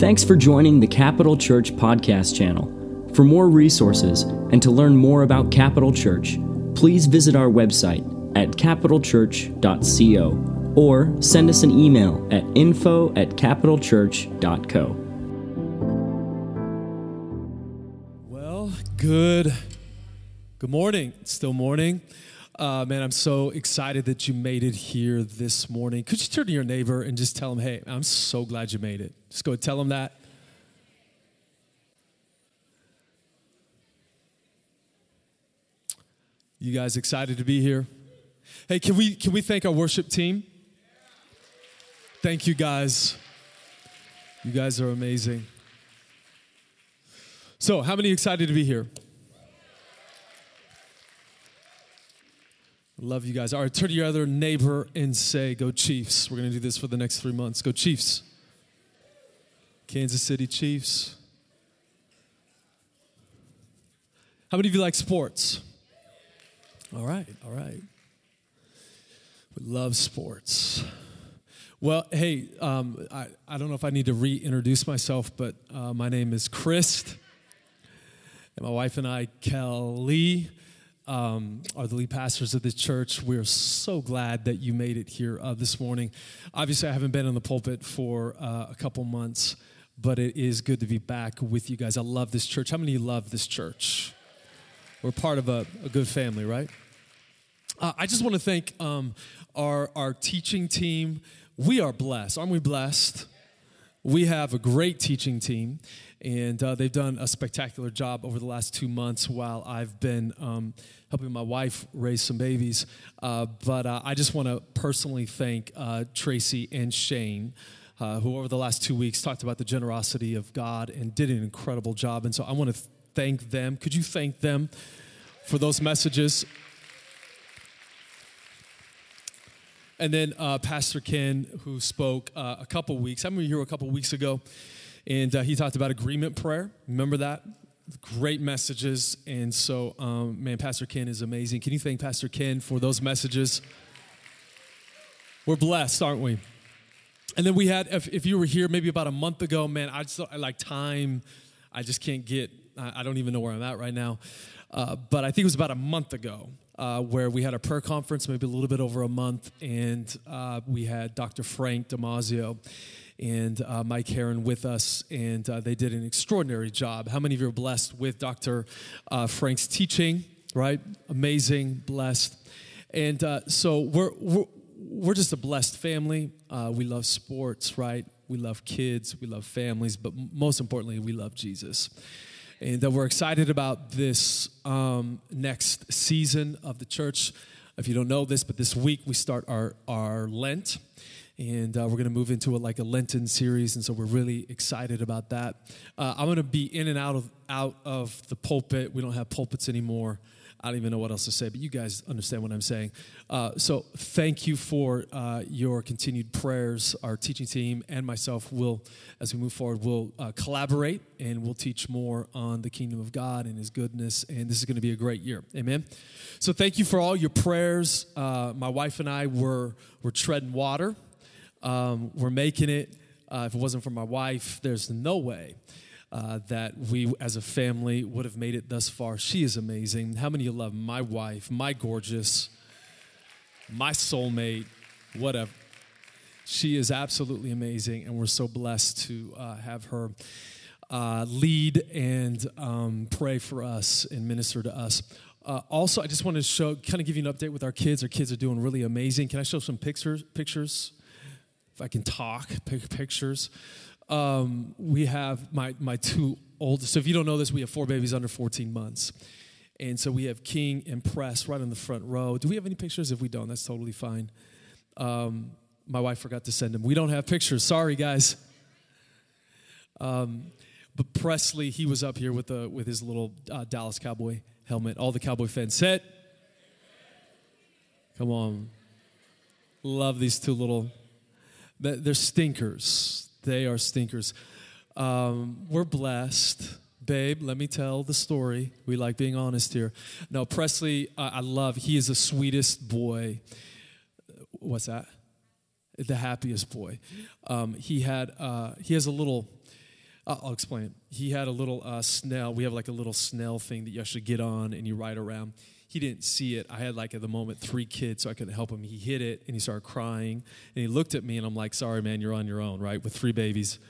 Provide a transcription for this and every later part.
Thanks for joining the Capital Church podcast channel. For more resources and to learn more about Capital Church, please visit our website at capitalchurch.co or send us an email at info at capitalchurch.co. Well, good. Good morning. It's still morning. Uh, man, I'm so excited that you made it here this morning. Could you turn to your neighbor and just tell him, hey, I'm so glad you made it? Just go tell him that. You guys excited to be here? Hey, can we can we thank our worship team? Thank you guys. You guys are amazing. So, how many excited to be here? Love you guys. All right, turn to your other neighbor and say, Go Chiefs. We're going to do this for the next three months. Go Chiefs. Kansas City Chiefs. How many of you like sports? All right, all right. We love sports. Well, hey, um, I, I don't know if I need to reintroduce myself, but uh, my name is Chris. And my wife and I, Kelly, um, are the lead pastors of this church. We're so glad that you made it here uh, this morning. Obviously, I haven't been in the pulpit for uh, a couple months, but it is good to be back with you guys. I love this church. How many of you love this church? We're part of a, a good family, right? Uh, I just want to thank um, our, our teaching team. We are blessed. Aren't we blessed? We have a great teaching team, and uh, they've done a spectacular job over the last two months while I've been um, helping my wife raise some babies. Uh, but uh, I just want to personally thank uh, Tracy and Shane. Uh, who over the last two weeks talked about the generosity of God and did an incredible job. And so I want to thank them. Could you thank them for those messages? And then uh, Pastor Ken, who spoke uh, a couple weeks, I remember you here a couple weeks ago, and uh, he talked about agreement prayer. Remember that? Great messages. And so, um, man, Pastor Ken is amazing. Can you thank Pastor Ken for those messages? We're blessed, aren't we? And then we had, if, if you were here maybe about a month ago, man, I just I like time. I just can't get, I, I don't even know where I'm at right now. Uh, but I think it was about a month ago uh, where we had a prayer conference, maybe a little bit over a month, and uh, we had Dr. Frank Damazio and uh, Mike Heron with us, and uh, they did an extraordinary job. How many of you are blessed with Dr. Uh, Frank's teaching? Right? Amazing, blessed. And so we're, we're, we're just a blessed family. we love sports, right? We love kids, we love families, but most importantly, we love Jesus and that we're excited about this um, next season of the church. If you don't know this, but this week we start our, our Lent, and uh, we're going to move into a, like a Lenten series, and so we're really excited about that. Uh, I'm going to be in and out of out of the pulpit. We don't have pulpits anymore. I don't even know what else to say, but you guys understand what I'm saying. Uh, so thank you for uh, your continued prayers. Our teaching team and myself will, as we move forward, will uh, collaborate and we'll teach more on the kingdom of God and His goodness. And this is going to be a great year. Amen. So thank you for all your prayers. Uh, my wife and I were were treading water. Um, we're making it. Uh, if it wasn't for my wife, there's no way uh, that we as a family would have made it thus far. She is amazing. How many of you love my wife, my gorgeous, my soulmate, whatever? She is absolutely amazing, and we're so blessed to uh, have her uh, lead and um, pray for us and minister to us. Uh, also, I just want to show, kind of give you an update with our kids. Our kids are doing really amazing. Can I show some pictures? Pictures, if I can talk, pictures um, we have my, my two oldest. So if you don't know this, we have four babies under 14 months. And so we have King and Press right in the front row. Do we have any pictures? If we don't, that's totally fine. Um, my wife forgot to send them. We don't have pictures. Sorry, guys. Um, but Presley, he was up here with, the, with his little uh, Dallas Cowboy helmet. All the Cowboy fans set. Come on. Love these two little, they're stinkers. They are stinkers. Um, we're blessed. Babe, let me tell the story. We like being honest here. No, Presley, uh, I love, he is the sweetest boy. What's that? The happiest boy. Um, he had, uh, he has a little, I'll, I'll explain it. He had a little uh, snell. We have like a little snell thing that you actually get on and you ride around. He didn't see it. I had like at the moment three kids, so I couldn't help him. He hit it and he started crying. And he looked at me and I'm like, sorry, man, you're on your own, right? With three babies.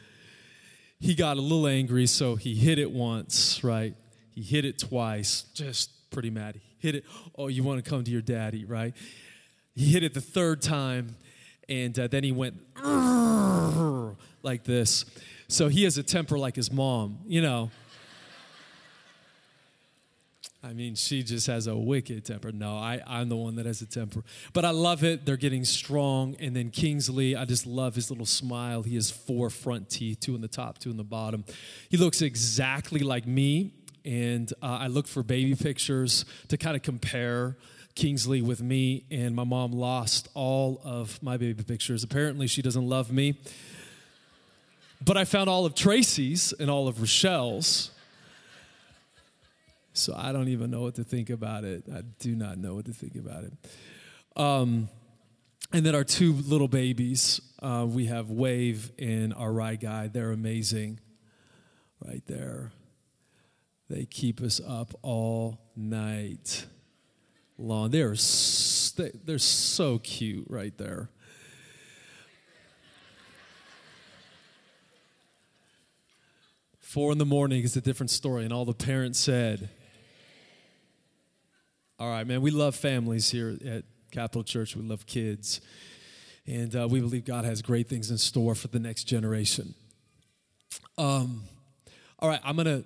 He got a little angry, so he hit it once, right? He hit it twice, just pretty mad. He hit it, oh, you want to come to your daddy, right? He hit it the third time, and uh, then he went like this. So he has a temper like his mom, you know. I mean, she just has a wicked temper. No, I, I'm the one that has a temper. But I love it. They're getting strong. And then Kingsley, I just love his little smile. He has four front teeth, two in the top, two in the bottom. He looks exactly like me. And uh, I looked for baby pictures to kind of compare Kingsley with me. And my mom lost all of my baby pictures. Apparently, she doesn't love me. But I found all of Tracy's and all of Rochelle's. So I don't even know what to think about it. I do not know what to think about it. Um, and then our two little babies, uh, we have Wave and our Rye guy. They're amazing, right there. They keep us up all night long. They're they're so cute right there. Four in the morning is a different story, and all the parents said, All right, man, we love families here at Capital Church. We love kids. And uh, we believe God has great things in store for the next generation. Um, all right, I'm going to.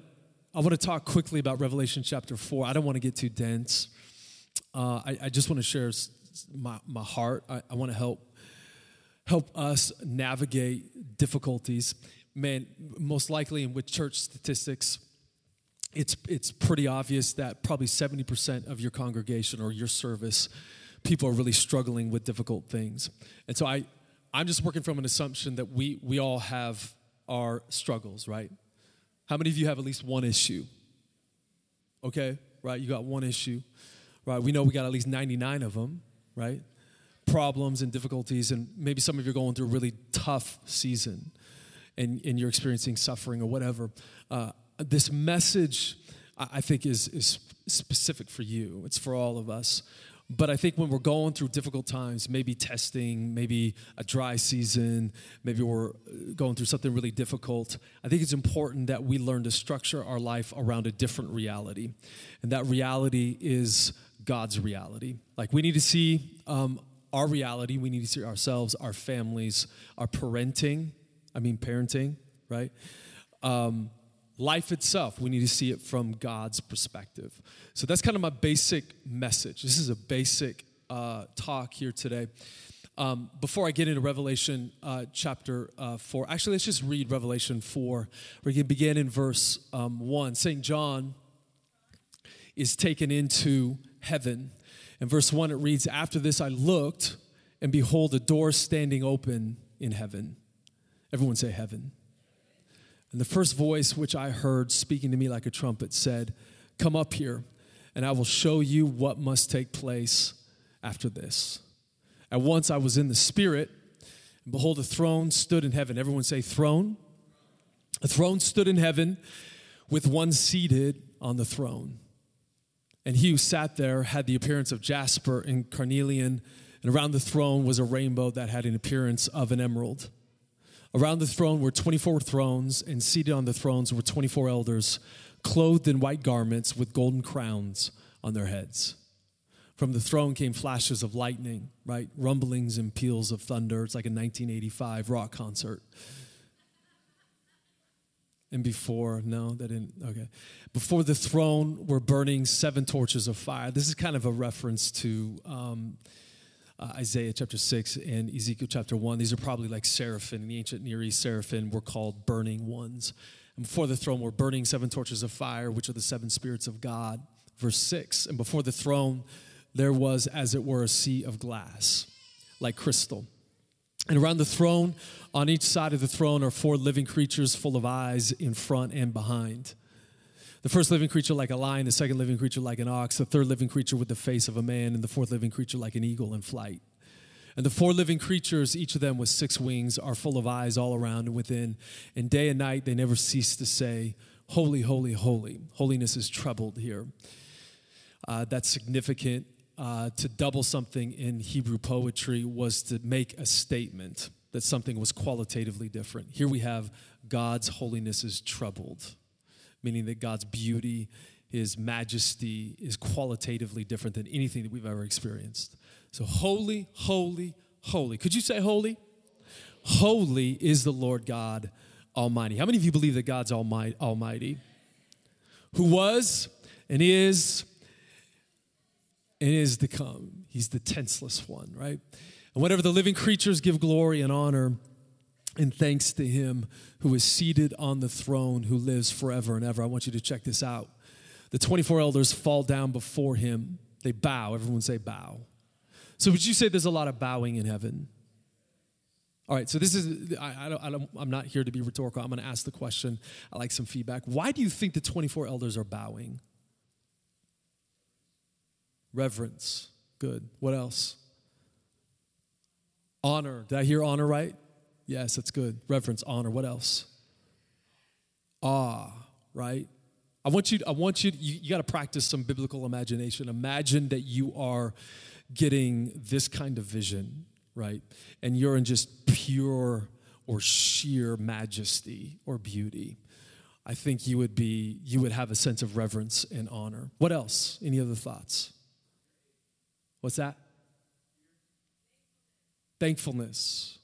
I want to talk quickly about Revelation chapter 4. I don't want to get too dense. Uh, I, I, just want to share my, my heart. I, I want to help help us navigate difficulties man, most likely in with church statistics, it's, it's pretty obvious that probably 70% of your congregation or your service, people are really struggling with difficult things. And so I, I'm just working from an assumption that we, we all have our struggles, right? How many of you have at least one issue? Okay, right? You got one issue, right? We know we got at least 99 of them, right? Problems and difficulties, and maybe some of you are going through a really tough season and, and you're experiencing suffering or whatever, uh, this message, I think, is, is specific for you. It's for all of us. But I think when we're going through difficult times, maybe testing, maybe a dry season, maybe we're going through something really difficult, I think it's important that we learn to structure our life around a different reality. And that reality is God's reality. Like we need to see um, our reality, we need to see ourselves, our families, our parenting, I mean, parenting, right? Um, life itself, we need to see it from God's perspective. So that's kind of my basic message. This is a basic uh, talk here today. Um, before I get into Revelation uh, chapter uh, 4, actually, let's just read Revelation 4. We're going begin in verse um, 1. St. John is taken into heaven. In verse 1, it reads After this I looked, and behold, a door standing open in heaven. Everyone say heaven. And the first voice which I heard speaking to me like a trumpet said, Come up here, and I will show you what must take place after this. At once I was in the Spirit, and behold, a throne stood in heaven. Everyone say, Throne. A throne stood in heaven with one seated on the throne. And he who sat there had the appearance of jasper and carnelian, and around the throne was a rainbow that had an appearance of an emerald. Around the throne were 24 thrones, and seated on the thrones were 24 elders, clothed in white garments with golden crowns on their heads. From the throne came flashes of lightning, right? Rumblings and peals of thunder. It's like a 1985 rock concert. And before, no, they didn't, okay. Before the throne were burning seven torches of fire. This is kind of a reference to. Um, uh, Isaiah chapter 6 and Ezekiel chapter 1. These are probably like seraphim. In the ancient Near East, seraphim were called burning ones. And before the throne were burning seven torches of fire, which are the seven spirits of God. Verse 6 And before the throne, there was, as it were, a sea of glass, like crystal. And around the throne, on each side of the throne, are four living creatures full of eyes in front and behind. The first living creature like a lion, the second living creature like an ox, the third living creature with the face of a man, and the fourth living creature like an eagle in flight. And the four living creatures, each of them with six wings, are full of eyes all around and within. And day and night they never cease to say, Holy, holy, holy. Holiness is troubled here. Uh, that's significant. Uh, to double something in Hebrew poetry was to make a statement that something was qualitatively different. Here we have God's holiness is troubled, meaning that God's beauty, his majesty is qualitatively different than anything that we've ever experienced. So, holy, holy, holy. Could you say holy? Holy is the Lord God Almighty. How many of you believe that God's Almighty? Who was and is and is to come. He's the tenseless one, right? And whatever the living creatures give glory and honor and thanks to him who is seated on the throne, who lives forever and ever. I want you to check this out. The 24 elders fall down before him. They bow. Everyone say bow. So, would you say there's a lot of bowing in heaven? All right, so this is, I, I don't, I don't, I'm not here to be rhetorical. I'm going to ask the question. I like some feedback. Why do you think the 24 elders are bowing? Reverence. Good. What else? Honor. Did I hear honor right? Yes, that's good. Reverence, honor. What else? Awe, right? I want you, I want you, you, you got to practice some biblical imagination. Imagine that you are getting this kind of vision, right? And you're in just pure or sheer majesty or beauty. I think you would be, you would have a sense of reverence and honor. What else? Any other thoughts? What's that? Thankfulness,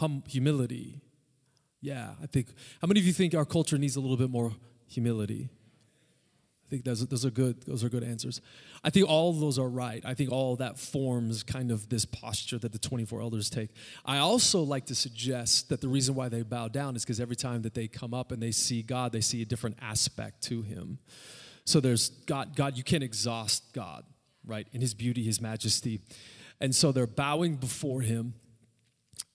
hum, humility. Yeah, I think. How many of you think our culture needs a little bit more humility? I think those, those are good. Those are good answers. I think all of those are right. I think all that forms kind of this posture that the 24 elders take. I also like to suggest that the reason why they bow down is because every time that they come up and they see God, they see a different aspect to Him. So there's God. God, you can't exhaust God, right? In His beauty, His majesty, and so they're bowing before Him,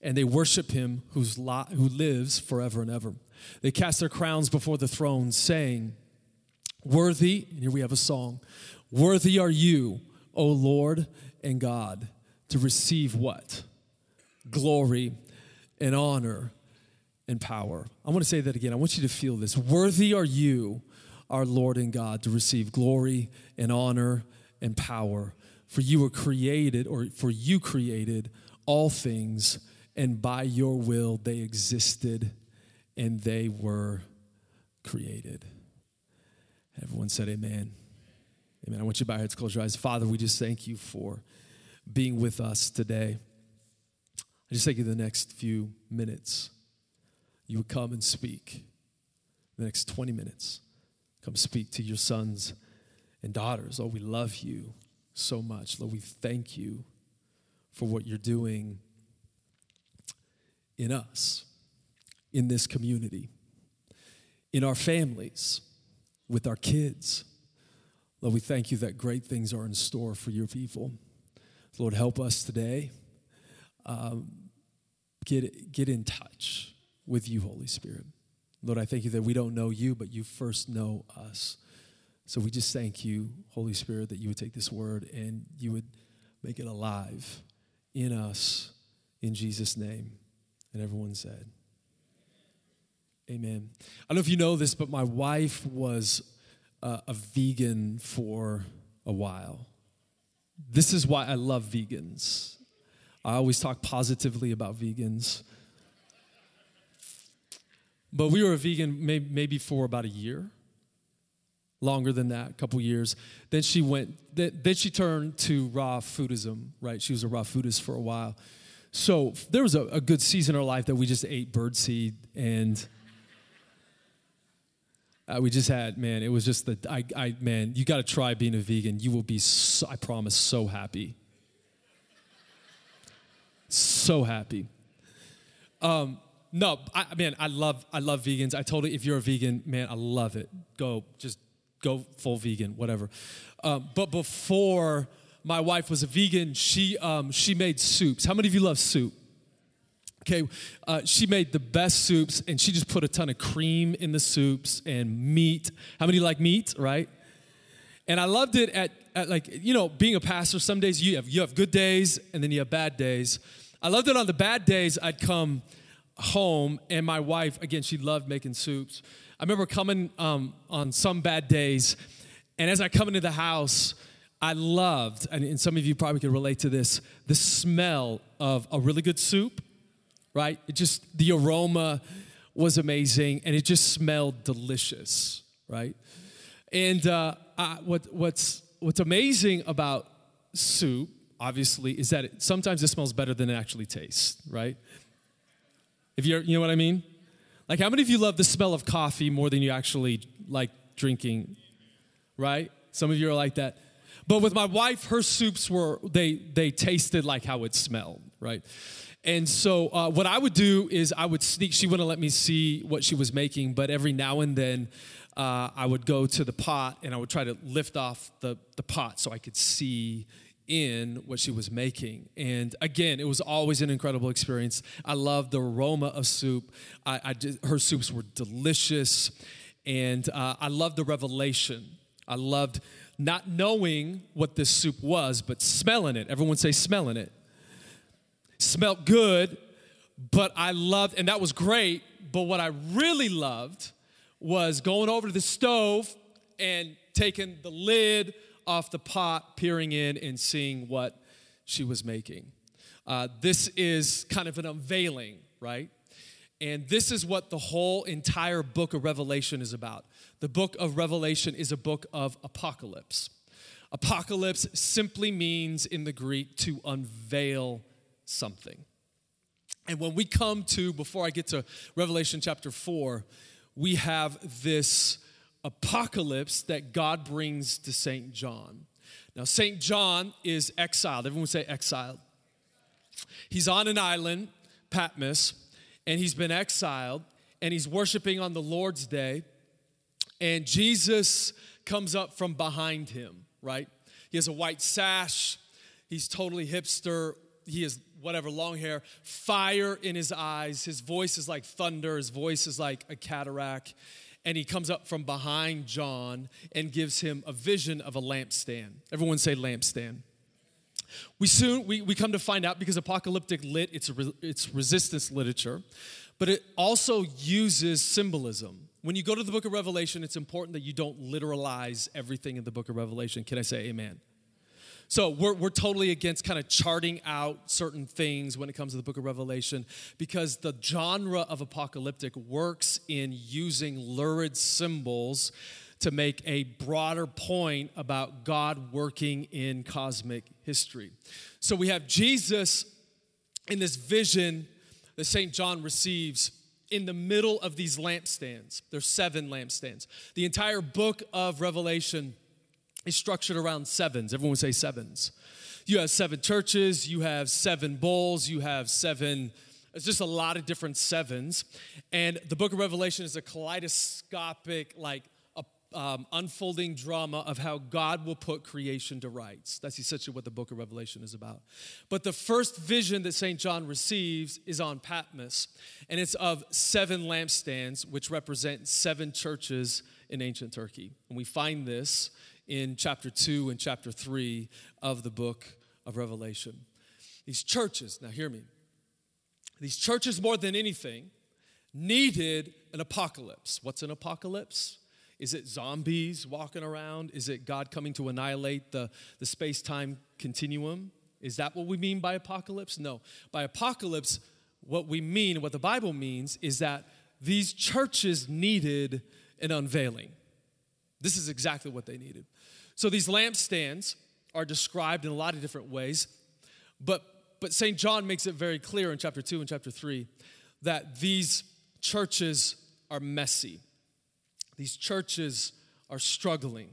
and they worship Him who's li- who lives forever and ever. They cast their crowns before the throne, saying Worthy, and here we have a song. Worthy are you, O Lord and God, to receive what? Glory and honor and power. I want to say that again. I want you to feel this. Worthy are you, our Lord and God, to receive glory and honor and power. For you were created, or for you created all things, and by your will they existed and they were created. Everyone said, Amen. Amen. I want you to bow your heads, close your eyes. Father, we just thank you for being with us today. I just thank you the next few minutes. You would come and speak. The next 20 minutes, come speak to your sons and daughters. Oh, we love you so much. Lord, we thank you for what you're doing in us, in this community, in our families with our kids. Lord, we thank you that great things are in store for your people. Lord, help us today. Um, get, get in touch with you, Holy Spirit. Lord, I thank you that we don't know you, but you first know us. So we just thank you, Holy Spirit, that you would take this word and you would make it alive in us in Jesus' name. And everyone said, Amen. I don't know if you know this, but my wife was uh, a vegan for a while. This is why I love vegans. I always talk positively about vegans. But we were a vegan maybe for about a year, longer than that, a couple years. Then she went, then she turned to raw foodism, right? She was a raw foodist for a while. So there was a, a good season in our life that we just ate birdseed and uh, we just had, man, it was just the, I, I man, you got to try being a vegan. You will be, so, I promise, so happy. So happy. Um, no, I, man, I love, I love vegans. I told you, if you're a vegan, man, I love it. Go, just go full vegan, whatever. Um, but before my wife was a vegan, she, um, she made soups. How many of you love soup? Okay, uh, she made the best soups and she just put a ton of cream in the soups and meat. How many like meat, right? And I loved it at, at like, you know, being a pastor, some days you have, you have good days and then you have bad days. I loved it on the bad days, I'd come home and my wife, again, she loved making soups. I remember coming um, on some bad days, and as I come into the house, I loved, and some of you probably could relate to this, the smell of a really good soup, right? It just, the aroma was amazing, and it just smelled delicious, right? And uh, I, what, what's, what's amazing about soup, obviously, is that it, sometimes it smells better than it actually tastes, right? If you're, you know what I mean? Like, how many of you love the smell of coffee more than you actually like drinking, right? Some of you are like that. But with my wife, her soups were, they, they tasted like how it smelled, right? And so uh, what I would do is I would sneak, she wouldn't let me see what she was making, but every now and then uh, I would go to the pot and I would try to lift off the, the pot so I could see in what she was making. And again, it was always an incredible experience. I loved the aroma of soup. I, I just, her soups were delicious. And uh, I loved the revelation. I loved not knowing what this soup was, but smelling it. Everyone say, smelling it. Smelled good, but I loved, and that was great. But what I really loved was going over to the stove and taking the lid off the pot, peering in and seeing what she was making. Uh, this is kind of an unveiling, right? And this is what the whole entire book of Revelation is about. The book of Revelation is a book of apocalypse. Apocalypse simply means in the Greek to unveil something. And when we come to, before I get to Revelation chapter 4, we have this apocalypse that God brings to St. John. Now, St. John is exiled. Everyone say exiled. He's on an island, Patmos, and he's been exiled, and he's worshiping on the Lord's day, and Jesus comes up from behind him, right? He has a white sash, he's totally hipster, he has whatever, long hair, fire in his eyes, his voice is like thunder, his voice is like a cataract and he comes up from behind John and gives him a vision of a lampstand. Everyone say lampstand. We soon we, we come to find out because apocalyptic lit it's re, it's resistance literature, but it also uses symbolism. When you go to the book of Revelation, it's important that you don't literalize everything in the book of Revelation. Can I say amen? So we're, we're totally against kind of charting out certain things when it comes to the book of Revelation because the genre of apocalyptic works in using lurid symbols to make a broader point about God working in cosmic history. So we have Jesus in this vision that St. John receives in the middle of these lampstands. There's seven lampstands. The entire book of Revelation is structured around sevens. Everyone say sevens. You have seven churches, you have seven bowls, you have seven, it's just a lot of different sevens. And the book of Revelation is a kaleidoscopic, like, um, unfolding drama of how God will put creation to rights. That's essentially what the book of Revelation is about. But the first vision that St. John receives is on Patmos, and it's of seven lampstands, which represent seven churches in ancient Turkey. And we find this in chapter 2 and chapter 3 of the book of Revelation. These churches, now hear me, these churches more than anything needed an apocalypse. What's an apocalypse? Is it zombies walking around? Is it God coming to annihilate the, the space time continuum? Is that what we mean by apocalypse? No. By apocalypse, what we mean, what the Bible means, is that these churches needed an unveiling. This is exactly what they needed. So these lampstands are described in a lot of different ways, but, but St. John makes it very clear in chapter 2 and chapter 3 that these churches are messy. These churches are struggling.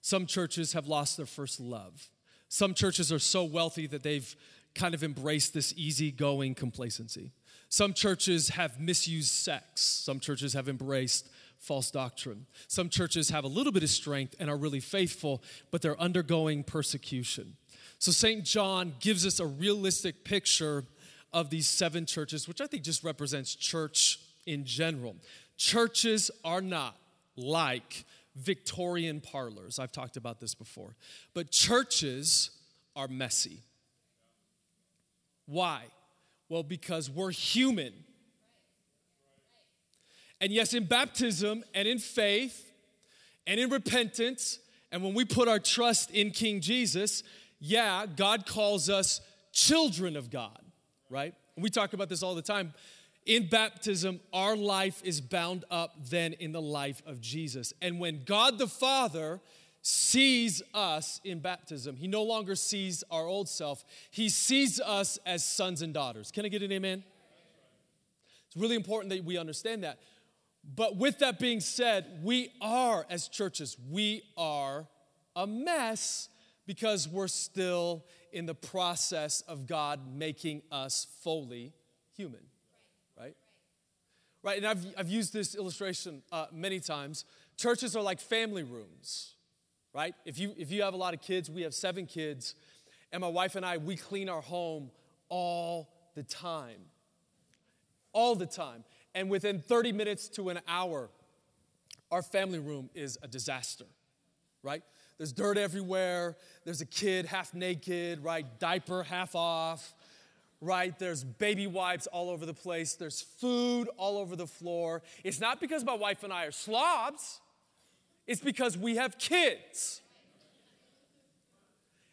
Some churches have lost their first love. Some churches are so wealthy that they've kind of embraced this easygoing complacency. Some churches have misused sex. Some churches have embraced false doctrine. Some churches have a little bit of strength and are really faithful, but they're undergoing persecution. So St. John gives us a realistic picture of these seven churches, which I think just represents church in general. Churches are not like Victorian parlors. I've talked about this before. But churches are messy. Why? Well, because we're human. And yes, in baptism and in faith and in repentance, and when we put our trust in King Jesus, yeah, God calls us children of God, right? We talk about this all the time. In baptism, our life is bound up then in the life of Jesus. And when God the Father sees us in baptism, He no longer sees our old self, He sees us as sons and daughters. Can I get an amen? It's really important that we understand that. But with that being said, we are, as churches, we are a mess because we're still in the process of God making us fully human right? And I've, I've used this illustration uh, many times. Churches are like family rooms, right? If you, if you have a lot of kids, we have seven kids, and my wife and I, we clean our home all the time. All the time. And within 30 minutes to an hour, our family room is a disaster, right? There's dirt everywhere. There's a kid half naked, right? Diaper half off right? There's baby wipes all over the place. There's food all over the floor. It's not because my wife and I are slobs, it's because we have kids.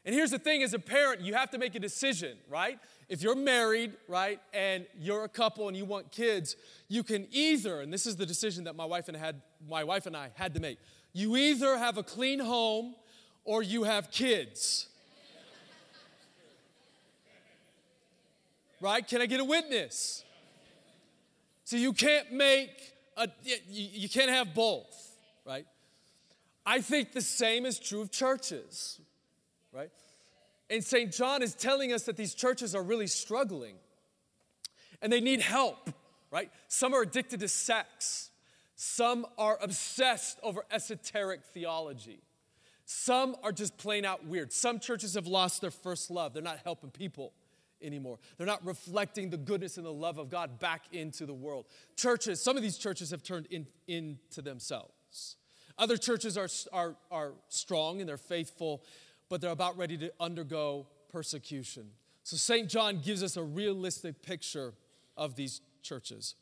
And here's the thing as a parent, you have to make a decision, right? If you're married, right, and you're a couple and you want kids, you can either, and this is the decision that my wife and had, my wife and I had to make. You either have a clean home or you have kids. Right? Can I get a witness? So you can't make a, you can't have both, right? I think the same is true of churches, right? And St. John is telling us that these churches are really struggling and they need help, right? Some are addicted to sex, some are obsessed over esoteric theology. Some are just plain out weird. Some churches have lost their first love. They're not helping people anymore. They're not reflecting the goodness and the love of God back into the world. Churches, some of these churches have turned in, into themselves. Other churches are, are, are strong and they're faithful, but they're about ready to undergo persecution. So St. John gives us a realistic picture of these churches.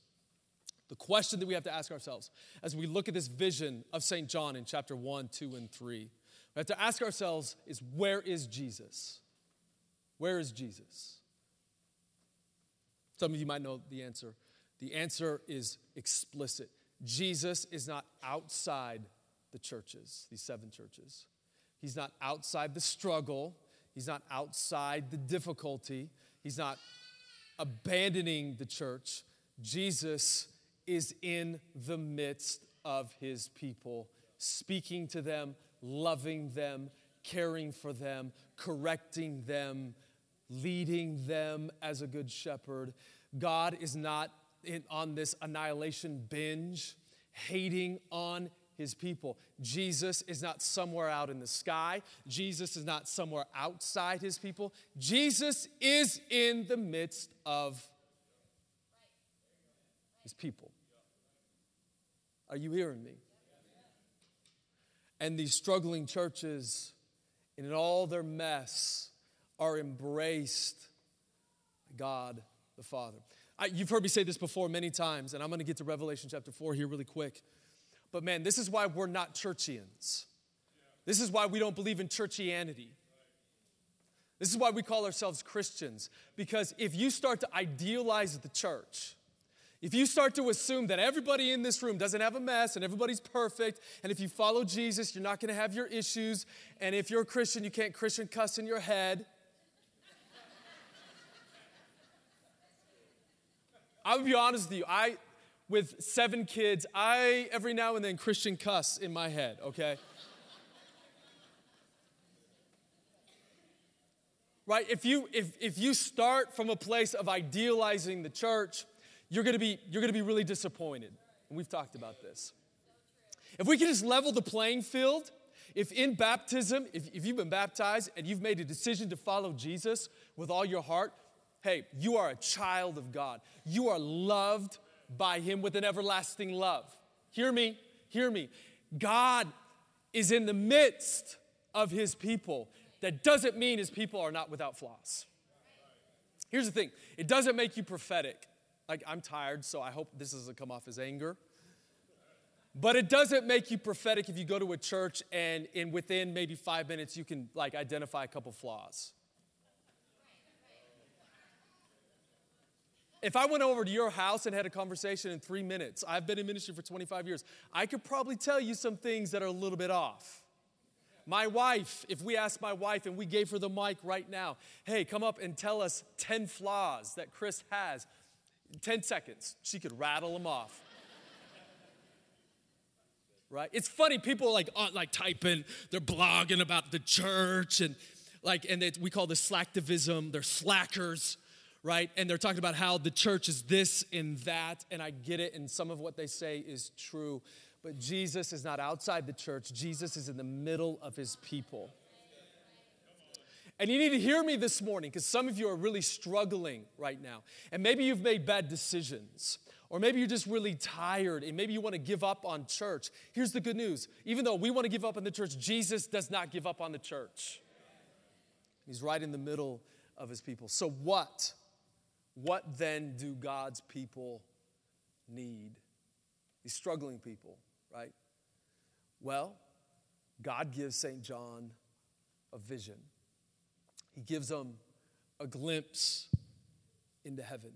The question that we have to ask ourselves as we look at this vision of St. John in chapter 1, 2, and 3, we have to ask ourselves is where is Jesus? Where is Jesus? Some of you might know the answer. The answer is explicit. Jesus is not outside the churches, these seven churches. He's not outside the struggle. He's not outside the difficulty. He's not abandoning the church. Jesus is in the midst of his people, speaking to them, loving them, caring for them, correcting them, leading them as a good shepherd. God is not in, on this annihilation binge, hating on his people. Jesus is not somewhere out in the sky. Jesus is not somewhere outside his people. Jesus is in the midst of his people. Are you hearing me? And these struggling churches, in all their mess, are embraced God the Father. I, you've heard me say this before many times, and I'm going to get to Revelation chapter 4 here really quick. But man, this is why we're not churchians. This is why we don't believe in churchianity. This is why we call ourselves Christians. Because if you start to idealize the church, if you start to assume that everybody in this room doesn't have a mess and everybody's perfect, and if you follow Jesus, you're not gonna have your issues, and if you're a Christian, you can't Christian cuss in your head, I'll be honest with you. I, with seven kids, I every now and then Christian cuss in my head, okay? right? If you if if you start from a place of idealizing the church, you're gonna be you're gonna be really disappointed. And we've talked about this. If we can just level the playing field, if in baptism, if, if you've been baptized and you've made a decision to follow Jesus with all your heart, Hey, you are a child of God. You are loved by Him with an everlasting love. Hear me, hear me. God is in the midst of his people, that doesn't mean his people are not without flaws. Here's the thing it doesn't make you prophetic. Like, I'm tired, so I hope this doesn't come off as anger. But it doesn't make you prophetic if you go to a church and in within maybe five minutes you can like identify a couple flaws. If I went over to your house and had a conversation in three minutes, I've been in ministry for 25 years, I could probably tell you some things that are a little bit off. My wife, if we asked my wife and we gave her the mic right now, hey, come up and tell us 10 flaws that Chris has, 10 seconds, she could rattle them off. right? It's funny, people like uh, like typing, they're blogging about the church and like, and they, we call this slacktivism, they're slackers right? And they're talking about how the church is this and that, and I get it, and some of what they say is true. But Jesus is not outside the church, Jesus is in the middle of his people. And you need to hear me this morning because some of you are really struggling right now. And maybe you've made bad decisions, or maybe you're just really tired, and maybe you want to give up on church. Here's the good news even though we want to give up on the church, Jesus does not give up on the church. He's right in the middle of his people. So, what? What then do God's people need? These struggling people, right? Well, God gives St. John a vision. He gives them a glimpse into heaven.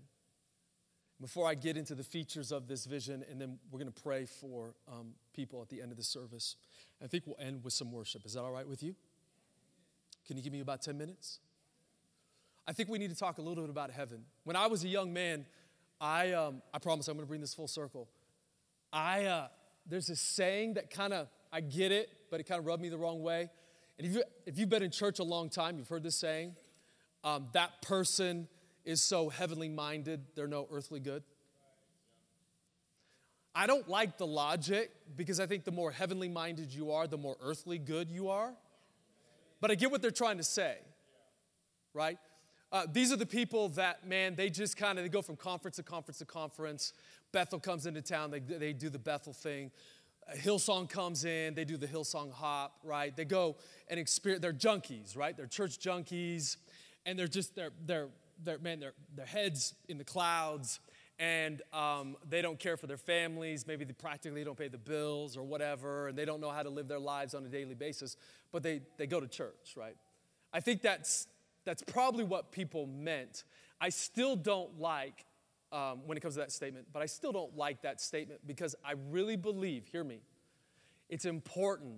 Before I get into the features of this vision, and then we're going to pray for um, people at the end of the service, I think we'll end with some worship. Is that all right with you? Can you give me about 10 minutes? I think we need to talk a little bit about heaven. When I was a young man, I, um, I promise I'm going to bring this full circle. I, uh, there's this saying that kind of, I get it, but it kind of rubbed me the wrong way. And if, you, if you've been in church a long time, you've heard this saying um, that person is so heavenly minded, they're no earthly good. I don't like the logic because I think the more heavenly minded you are, the more earthly good you are. But I get what they're trying to say, right? Uh, these are the people that, man, they just kind of they go from conference to conference to conference. Bethel comes into town, they, they do the Bethel thing. Hillsong comes in, they do the Hillsong hop, right? They go and experience, they're junkies, right? They're church junkies, and they're just, they're, they're, they're man, their their heads in the clouds, and um, they don't care for their families. Maybe they practically don't pay the bills or whatever, and they don't know how to live their lives on a daily basis, but they, they go to church, right? I think that's that's probably what people meant. I still don't like, um, when it comes to that statement, but I still don't like that statement because I really believe, hear me, it's important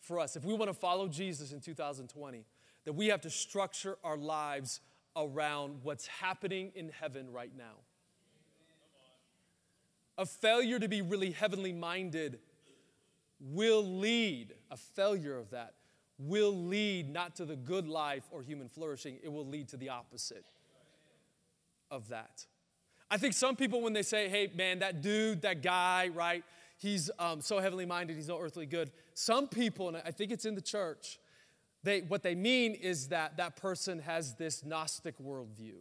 for us, if we want to follow Jesus in 2020, that we have to structure our lives around what's happening in heaven right now. A failure to be really heavenly minded will lead, a failure of that will lead not to the good life or human flourishing, it will lead to the opposite of that. I think some people, when they say, hey, man, that dude, that guy, right, he's um, so heavenly minded, he's no earthly good. Some people, and I think it's in the church, they, what they mean is that that person has this Gnostic worldview.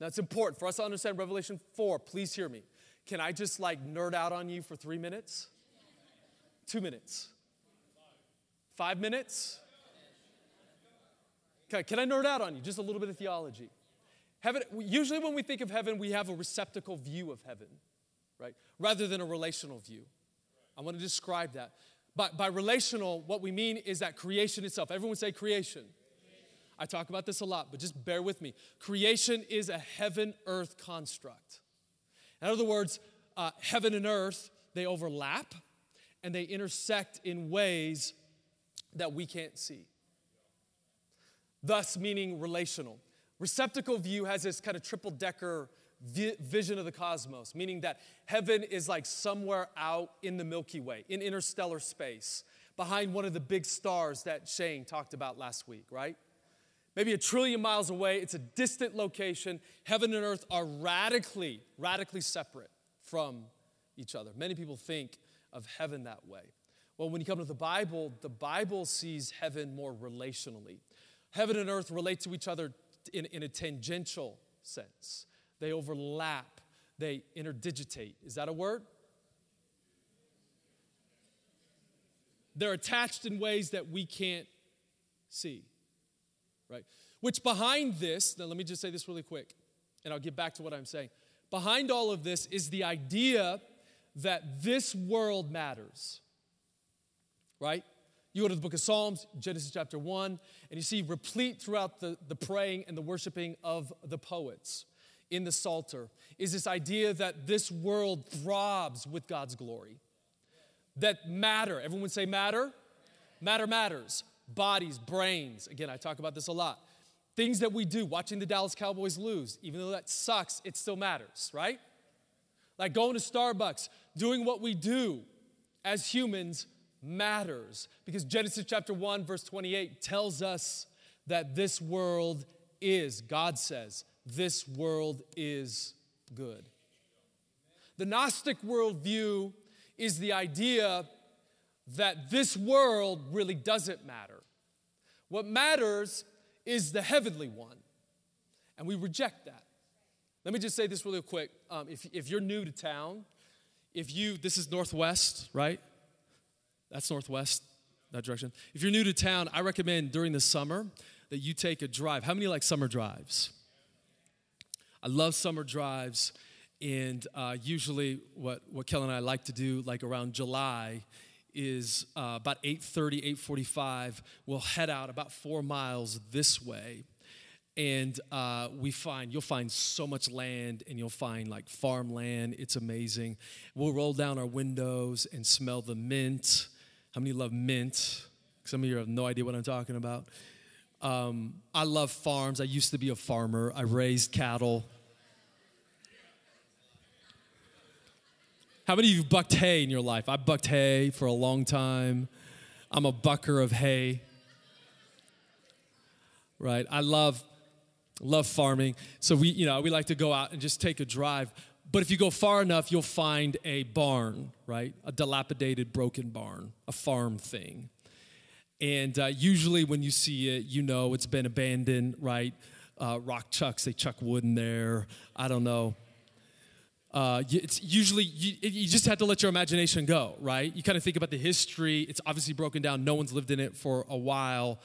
Now, it's important for us to understand Revelation 4. Please hear me. Can I just like nerd out on you for three minutes? Two minutes. Five minutes? Okay, can I nerd out on you? Just a little bit of theology. Heaven, usually when we think of heaven, we have a receptacle view of heaven, right? Rather than a relational view. I want to describe that. But by relational, what we mean is that creation itself. Everyone say creation. I talk about this a lot, but just bear with me. Creation is a heaven earth construct. In other words, uh, heaven and earth, they overlap and they intersect in ways that we can't see. Thus, meaning relational. Receptacle view has this kind of triple decker vision of the cosmos, meaning that heaven is like somewhere out in the Milky Way, in interstellar space, behind one of the big stars that Shane talked about last week, right? Maybe a trillion miles away, it's a distant location. Heaven and earth are radically, radically separate from each other. Many people think of heaven that way. Well, when you come to the Bible, the Bible sees heaven more relationally. Heaven and earth relate to each other in, in a tangential sense, they overlap, they interdigitate. Is that a word? they're attached in ways that we can't see. Right? Which behind this, now let me just say this really quick, and I'll get back to what I'm saying. Behind all of this is the idea that this world matters. Right? You go to the book of Psalms, Genesis chapter 1, and you see replete throughout the, the praying and the worshiping of the poets in the Psalter is this idea that this world throbs with God's glory. That matter, everyone say matter? Matter matters. Bodies, brains. Again, I talk about this a lot. Things that we do, watching the Dallas Cowboys lose, even though that sucks, it still matters, right? Like going to Starbucks, doing what we do as humans matters because Genesis chapter 1, verse 28 tells us that this world is, God says, this world is good. The Gnostic worldview is the idea that this world really doesn't matter. What matters is the heavenly one, and we reject that. Let me just say this really quick. Um, if, if you're new to town, if you, this is Northwest, right? That's Northwest, that direction. If you're new to town, I recommend during the summer that you take a drive. How many like summer drives? I love summer drives. And uh, usually, what, what Kelly and I like to do, like around July, is uh, about 8.30 8.45 we'll head out about four miles this way and uh, we find you'll find so much land and you'll find like farmland it's amazing we'll roll down our windows and smell the mint how many love mint? Some of you have no idea what I'm talking about. Um, I love farms. I used to be a farmer. I raised cattle. How many of you bucked hay in your life? I bucked hay for a long time. I'm a bucker of hay. Right? I love love farming. So we, you know, we like to go out and just take a drive. But if you go far enough, you'll find a barn, right? A dilapidated, broken barn, a farm thing. And uh, usually when you see it, you know it's been abandoned, right? Uh, rock chucks, they chuck wood in there. I don't know. Uh, it's usually, you, you just have to let your imagination go, right? You kind of think about the history. It's obviously broken down. No one's lived in it for a while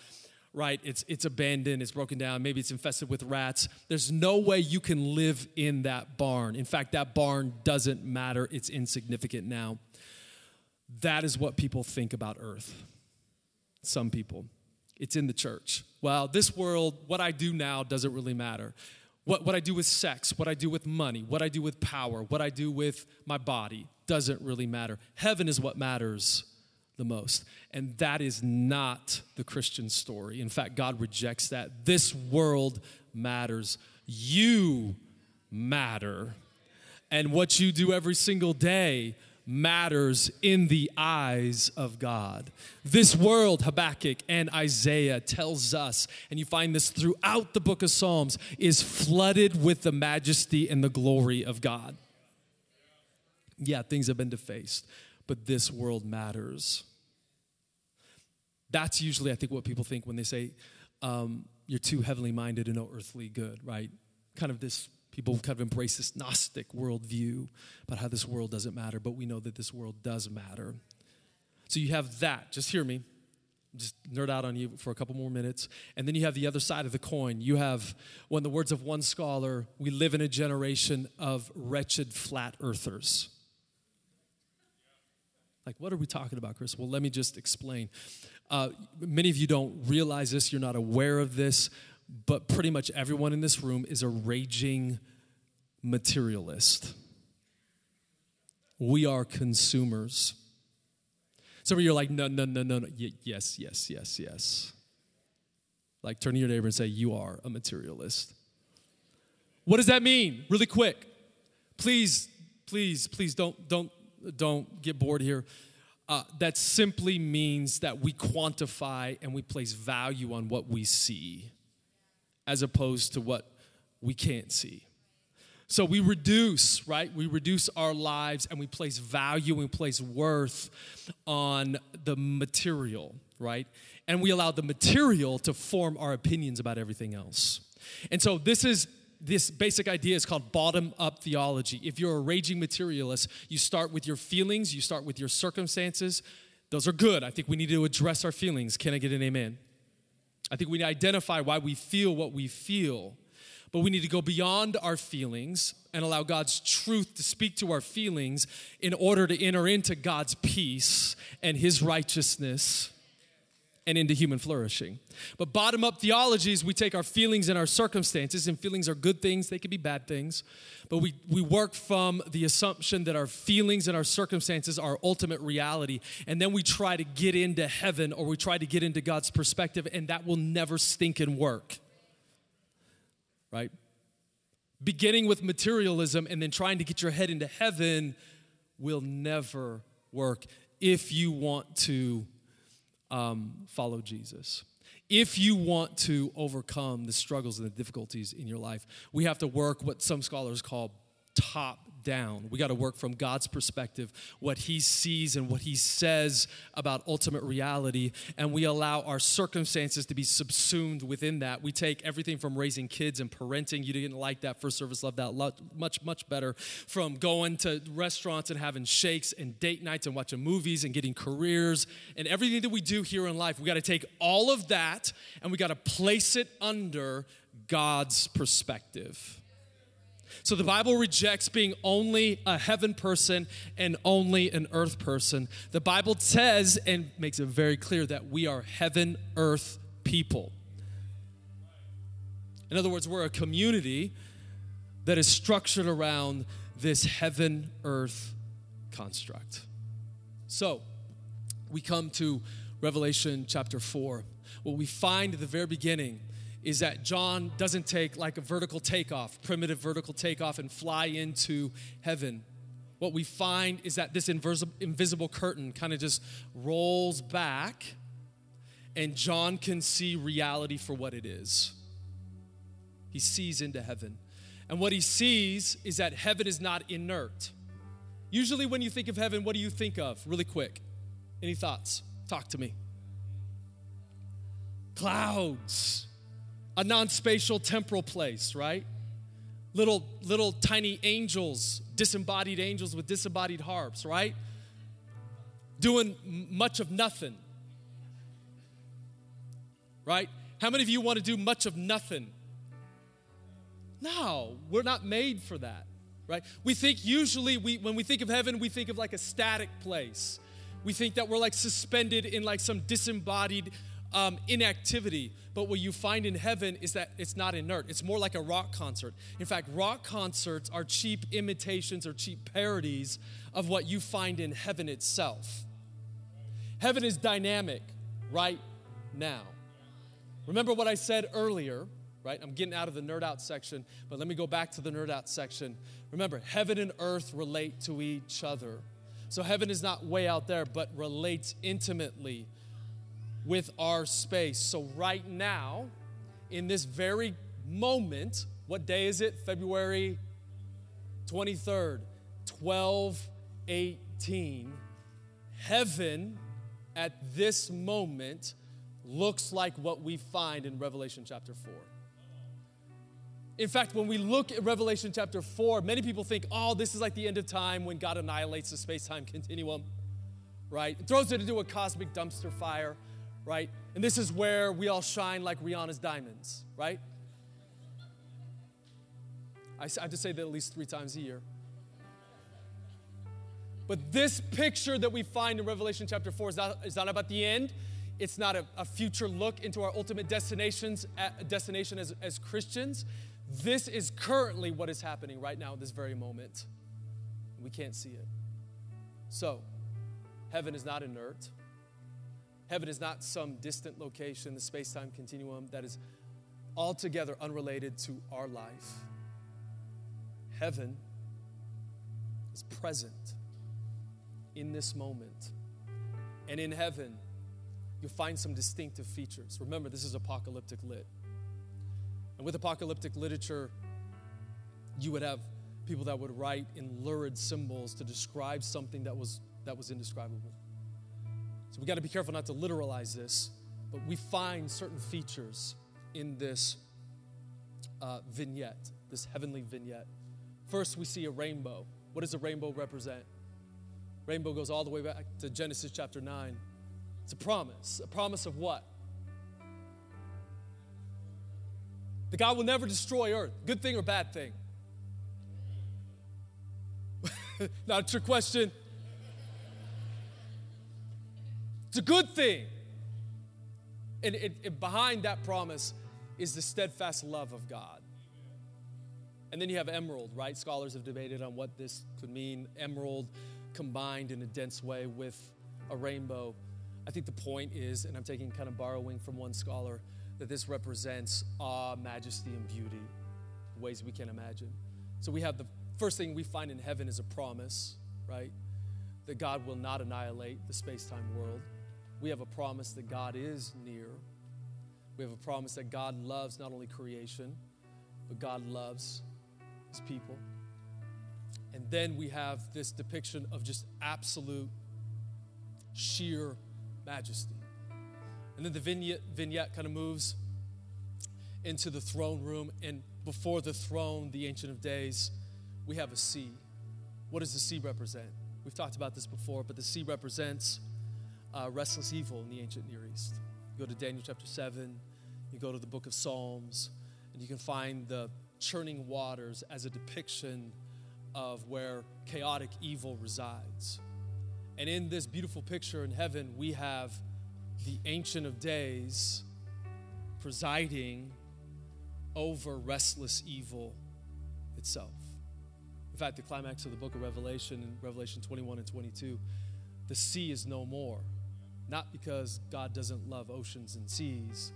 right? It's, it's abandoned, it's broken down, maybe it's infested with rats. There's no way you can live in that barn. In fact, that barn doesn't matter, it's insignificant now. That is what people think about earth. Some people. It's in the church. Well, this world, what I do now doesn't really matter. What, what I do with sex, what I do with money, what I do with power, what I do with my body doesn't really matter. Heaven is what matters the most. And that is not the Christian story. In fact, God rejects that. This world matters. You matter. And what you do every single day matters in the eyes of God. This world, Habakkuk and Isaiah tells us, and you find this throughout the book of Psalms, is flooded with the majesty and the glory of God. Yeah, things have been defaced, but this world matters. That's usually, I think, what people think when they say um, you're too heavenly minded and no earthly good, right? Kind of this, people kind of embrace this Gnostic worldview about how this world doesn't matter, but we know that this world does matter. So you have that. Just hear me. Just nerd out on you for a couple more minutes. And then you have the other side of the coin. You have, when the words of one scholar, we live in a generation of wretched flat earthers. Like, what are we talking about, Chris? Well, let me just explain. Uh, many of you don't realize this, you're not aware of this, but pretty much everyone in this room is a raging materialist. We are consumers. Some of you are like, no, no, no, no, no. Y- yes, yes, yes, yes. Like turn to your neighbor and say, You are a materialist. What does that mean? Really quick. Please, please, please don't, don't, don't get bored here uh, that simply means that we quantify and we place value on what we see as opposed to what we can't see. So we reduce, right? We reduce our lives and we place value and we place worth on the material, right? And we allow the material to form our opinions about everything else. And so this is this basic idea is called bottom up theology. If you're a raging materialist, you start with your feelings, you start with your circumstances, Those are good. I think we need to address our feelings. Can I get an amen? I think we need to identify why we feel what we feel. But we need to go beyond our feelings and allow God's truth to speak to our feelings in order to enter into God's peace and His righteousness and into human flourishing. But bottom up theologies, we take our feelings and our circumstances, and feelings are good things, they can be bad things. But we, we work from the assumption that our feelings and our circumstances are ultimate reality. And then we try to get into heaven or we try to get into God's perspective, and that will never stink and work right? Beginning with materialism and then trying to get your head into heaven will never work if you want to um, follow Jesus. If you want to overcome the struggles and the difficulties in your life, we have to work what some scholars call top down. We got to work from God's perspective, what He sees and what He says about ultimate reality, and we allow our circumstances to be subsumed within that. We take everything from raising kids and parenting. You didn't like that first service, love that much, much better. From going to restaurants and having shakes and date nights and watching movies and getting careers and everything that we do here in life. We got to take all of that and we got to place it under God's perspective. So the Bible rejects being only a heaven person and only an earth person. The Bible says and makes it very clear that we are heaven earth people. In other words, we're a community that is structured around this heaven earth construct. So, we come to Revelation chapter 4. What we find at the very beginning is that John doesn't take like a vertical takeoff, primitive vertical takeoff, and fly into heaven. What we find is that this invisible curtain kind of just rolls back, and John can see reality for what it is. He sees into heaven. And what he sees is that heaven is not inert. Usually, when you think of heaven, what do you think of? Really quick. Any thoughts? Talk to me. Clouds a non-spatial temporal place, right? Little little tiny angels, disembodied angels with disembodied harps, right? Doing much of nothing. Right? How many of you want to do much of nothing? No, we're not made for that, right? We think usually we when we think of heaven, we think of like a static place. We think that we're like suspended in like some disembodied um, inactivity. But what you find in heaven is that it's not inert. It's more like a rock concert. In fact, rock concerts are cheap imitations or cheap parodies of what you find in heaven itself. Heaven is dynamic right now. Remember what I said earlier, right? I'm getting out of the nerd out section, but let me go back to the nerd out section. Remember, heaven and earth relate to each other. So heaven is not way out there, but relates intimately with our space. So, right now, in this very moment, what day is it? February 23rd, 12 18. Heaven at this moment looks like what we find in Revelation chapter 4. In fact, when we look at Revelation chapter 4, many people think, oh, this is like the end of time when God annihilates the space time continuum, right? It throws it into a cosmic dumpster fire right? And this is where we all shine like Rihanna's diamonds, right? I, have to say that at least three times a year. But this picture that we find in Revelation chapter 4 is not, is not about the end. It's not a, a future look into our ultimate destinations, destination as, as Christians. This is currently what is happening right now, this very moment. We can't see it. So, heaven is not inert. Heaven is not some distant location, the space time continuum that is altogether unrelated to our life. Heaven is present in this moment. And in heaven, you'll find some distinctive features. Remember, this is apocalyptic lit. And with apocalyptic literature, you would have people that would write in lurid symbols to describe something that was, that was indescribable. So we got to be careful not to literalize this, but we find certain features in this uh, vignette, this heavenly vignette. First, we see a rainbow. What does a rainbow represent? Rainbow goes all the way back to Genesis chapter 9. It's a promise. A promise of what? That God will never destroy earth. Good thing or bad thing? Not a trick question. It's a good thing. And it, it, behind that promise is the steadfast love of God. And then you have emerald, right? Scholars have debated on what this could mean. Emerald combined in a dense way with a rainbow. I think the point is, and I'm taking kind of borrowing from one scholar, that this represents awe, majesty, and beauty, ways we can imagine. So we have the first thing we find in heaven is a promise, right? That God will not annihilate the space time world. We have a promise that God is near. We have a promise that God loves not only creation, but God loves his people. And then we have this depiction of just absolute, sheer majesty. And then the vignette, vignette kind of moves into the throne room, and before the throne, the Ancient of Days, we have a sea. What does the sea represent? We've talked about this before, but the sea represents uh, restless evil in the ancient Near East. You go to Daniel chapter 7, you go to the book of Psalms, and you can find the churning waters as a depiction of where chaotic evil resides. And in this beautiful picture in heaven, we have the Ancient of Days presiding over restless evil itself. In fact, the climax of the book of Revelation, in Revelation 21 and 22, the sea is no more. Not because God doesn't love oceans and seas,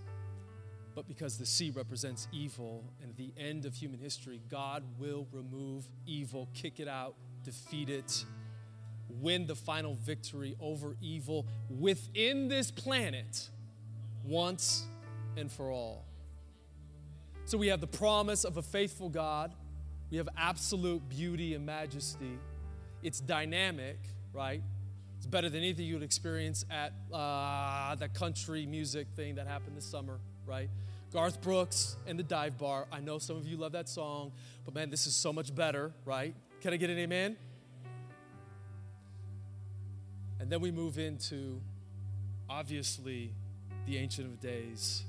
but because the sea represents evil, and at the end of human history, God will remove evil, kick it out, defeat it, win the final victory over evil within this planet once and for all. So we have the promise of a faithful God, we have absolute beauty and majesty. It's dynamic, right? It's better than anything you would experience at uh, the country music thing that happened this summer, right? Garth Brooks and the Dive Bar. I know some of you love that song, but man, this is so much better, right? Can I get an amen? And then we move into, obviously, the Ancient of Days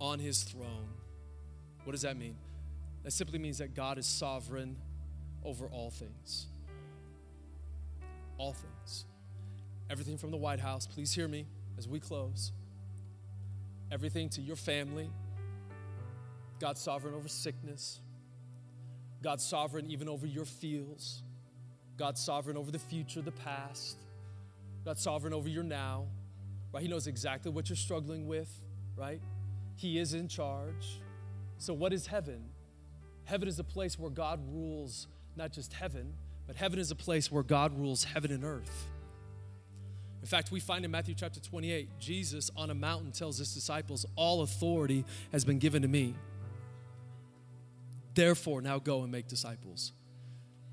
on his throne. What does that mean? That simply means that God is sovereign over all things. All things. Everything from the White House, please hear me as we close. Everything to your family, God's sovereign over sickness. God's sovereign even over your feels. God's sovereign over the future, the past. God's sovereign over your now. Right? He knows exactly what you're struggling with, right? He is in charge. So, what is heaven? Heaven is a place where God rules not just heaven, but heaven is a place where God rules heaven and earth. In fact, we find in Matthew chapter 28, Jesus on a mountain tells his disciples, All authority has been given to me. Therefore, now go and make disciples.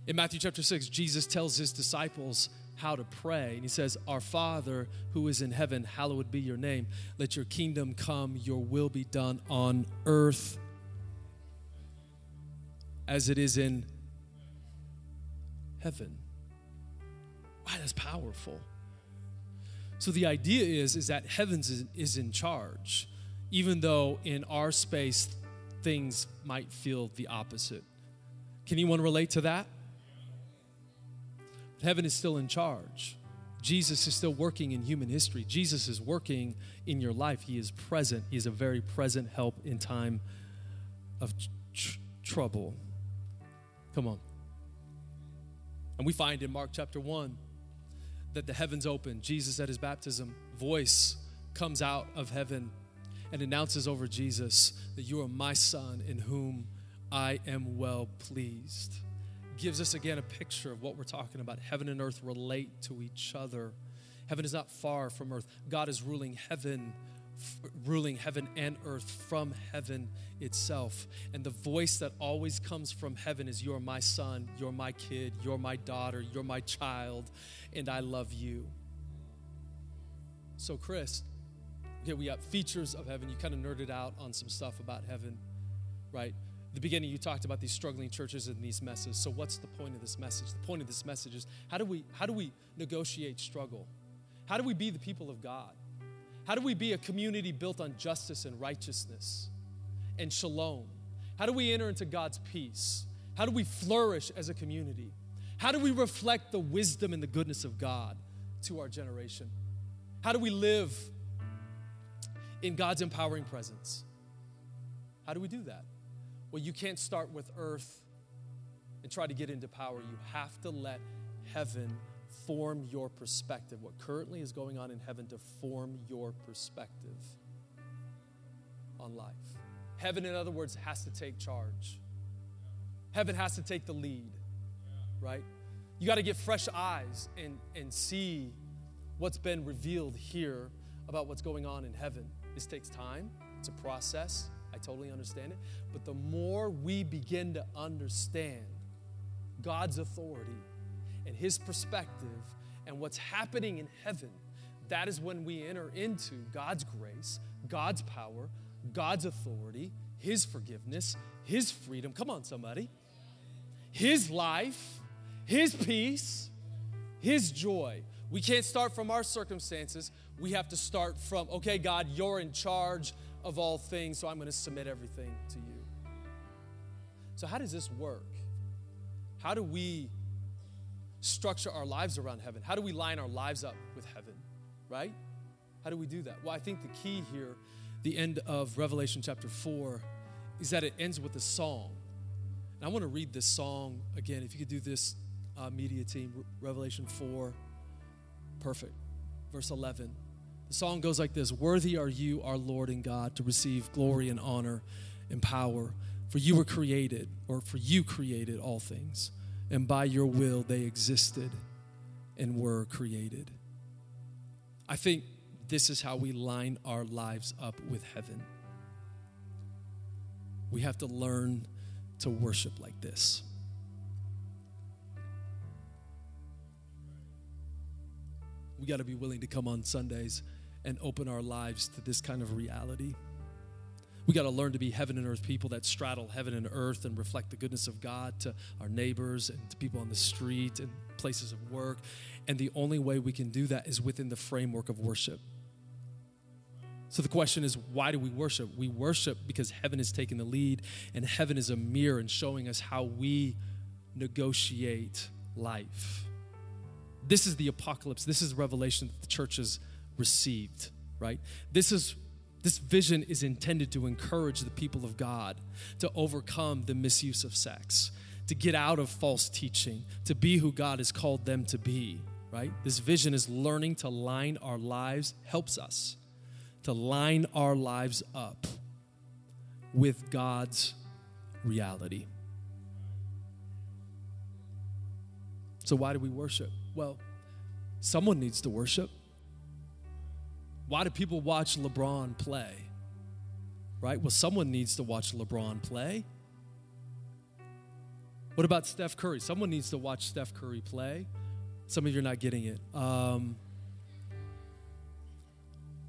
In Matthew chapter 6, Jesus tells his disciples how to pray. And he says, Our Father who is in heaven, hallowed be your name. Let your kingdom come, your will be done on earth as it is in heaven. Wow, that's powerful. So the idea is, is that heavens is, in charge, even though in our space things might feel the opposite. Can anyone relate to that? Heaven is still in charge. Jesus is still working in human history. Jesus is working in your life. He is present. He is a very present help in time of tr- trouble. Come on. And we find in Mark chapter 1 that the heavens open. Jesus at his baptism, voice comes out of heaven and announces over Jesus that you are my son in whom I am well pleased. Gives us again a picture of what we're talking about. Heaven and earth relate to each other. Heaven is not far from earth. God is ruling heaven, ruling heaven and earth from heaven itself. And the voice that always comes from heaven is You're my son, you're my kid, you're my daughter, you're my child, and I love you. So, Chris, Okay, we got features of heaven. You kind of nerded out on some stuff about heaven, right? the beginning, you talked about these struggling churches and these messes. So, what's the point of this message? The point of this message is how do we, how do we negotiate struggle? How do we be the people of God? How do we be a community built on justice and righteousness and shalom? How do we enter into God's peace? How do we flourish as a community? How do we reflect the wisdom and the goodness of God to our generation? How do we live in God's empowering presence? How do we do that? Well, you can't start with earth and try to get into power. You have to let heaven form your perspective. What currently is going on in heaven to form your perspective on life. Heaven, in other words, has to take charge. Heaven has to take the lead, right? You got to get fresh eyes and, and see what's been revealed here about what's going on in heaven. This takes time, it's a process. I totally understand it. But the more we begin to understand God's authority and His perspective and what's happening in heaven, that is when we enter into God's grace, God's power, God's authority, His forgiveness, His freedom. Come on, somebody. His life, His peace, His joy. We can't start from our circumstances. We have to start from, okay, God, you're in charge of all things, so I'm going to submit everything to you. So, how does this work? How do we structure our lives around heaven? How do we line our lives up with heaven, right? How do we do that? Well, I think the key here, the end of Revelation chapter 4, is that it ends with a song. And I want to read this song again. If you could do this, uh, media team, Revelation 4. Perfect. Verse 11. The song goes like this Worthy are you, our Lord and God, to receive glory and honor and power. For you were created, or for you created all things, and by your will they existed and were created. I think this is how we line our lives up with heaven. We have to learn to worship like this. We got to be willing to come on Sundays and open our lives to this kind of reality. We got to learn to be heaven and earth people that straddle heaven and earth and reflect the goodness of God to our neighbors and to people on the street and places of work. And the only way we can do that is within the framework of worship. So the question is, why do we worship? We worship because heaven is taking the lead, and heaven is a mirror and showing us how we negotiate life. This is the apocalypse. This is revelation that the church has received, right? This is this vision is intended to encourage the people of God to overcome the misuse of sex, to get out of false teaching, to be who God has called them to be, right? This vision is learning to line our lives, helps us to line our lives up with God's reality. So, why do we worship? Well, someone needs to worship. Why do people watch LeBron play? Right? Well, someone needs to watch LeBron play. What about Steph Curry? Someone needs to watch Steph Curry play. Some of you are not getting it. Um,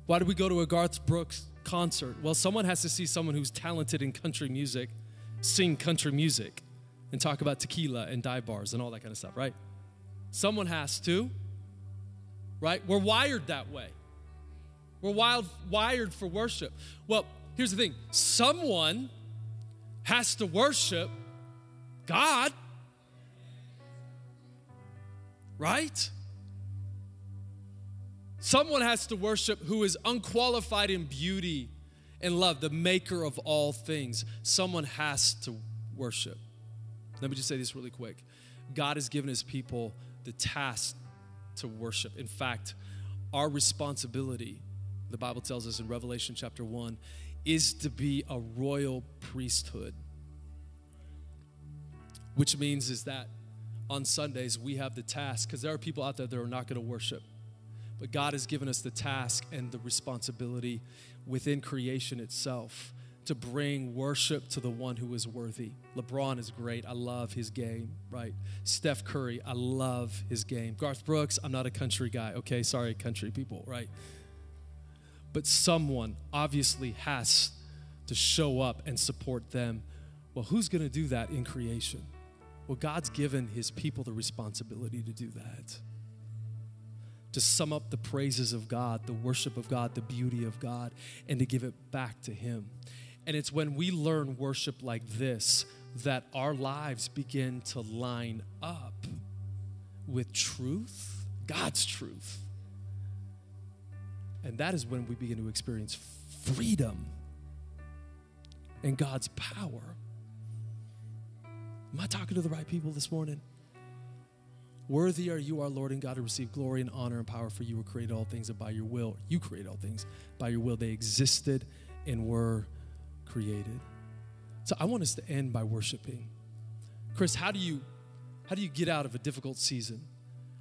why do we go to a Garth Brooks concert? Well, someone has to see someone who's talented in country music sing country music and talk about tequila and dive bars and all that kind of stuff, right? Someone has to, right? We're wired that way. We're wild, wired for worship. Well, here's the thing someone has to worship God, right? Someone has to worship who is unqualified in beauty and love, the maker of all things. Someone has to worship. Let me just say this really quick God has given his people the task to worship. In fact, our responsibility the Bible tells us in Revelation chapter 1, is to be a royal priesthood. Which means is that on Sundays we have the task, because there are people out there that are not going to worship. But God has given us the task and the responsibility within creation itself to bring worship to the one who is worthy. LeBron is great. I love his game, right? Steph Curry, I love his game. Garth Brooks, I'm not a country guy, okay? Sorry, country people, right? But someone obviously has to show up and support them Well, who's going to do that in creation? Well, God's given his people the responsibility to do that. To sum up the praises of God, the worship of God, the beauty of God, and to give it back to him. And it's when we learn worship like this that our lives begin to line up with truth, God's truth. And that is when we begin to experience freedom and God's power. Am I talking to the right people this morning? Worthy are you, our Lord and God, to receive glory and honor and power, for you were created all things, and by your will, you created all things. By your will, they existed and were created. So I want us to end by worshiping. Chris, how do you how do you get out of a difficult season?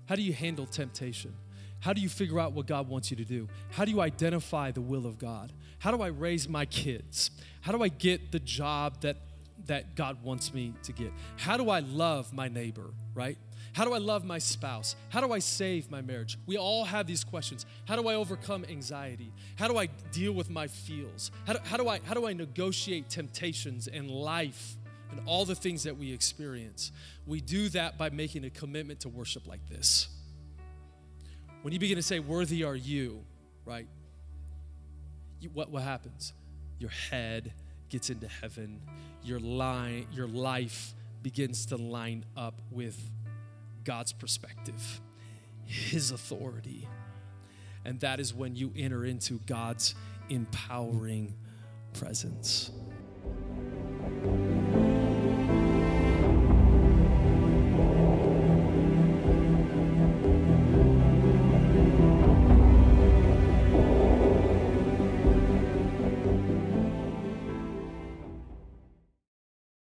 How do you handle temptation? How do you figure out what God wants you to do? How do you identify the will of God? How do I raise my kids? How do I get the job that that God wants me to get? How do I love my neighbor, right? How do I love my spouse? How do I save my marriage? We all have these questions. How do I overcome anxiety? How do I deal with my feels? How do, how do, I, how do I negotiate temptations and life and all the things that we experience? We do that by making a commitment to worship like this. When you begin to say, Worthy are you, right? You, what, what happens? Your head gets into heaven, your, line, your life begins to line up with God's perspective, His authority. And that is when you enter into God's empowering presence.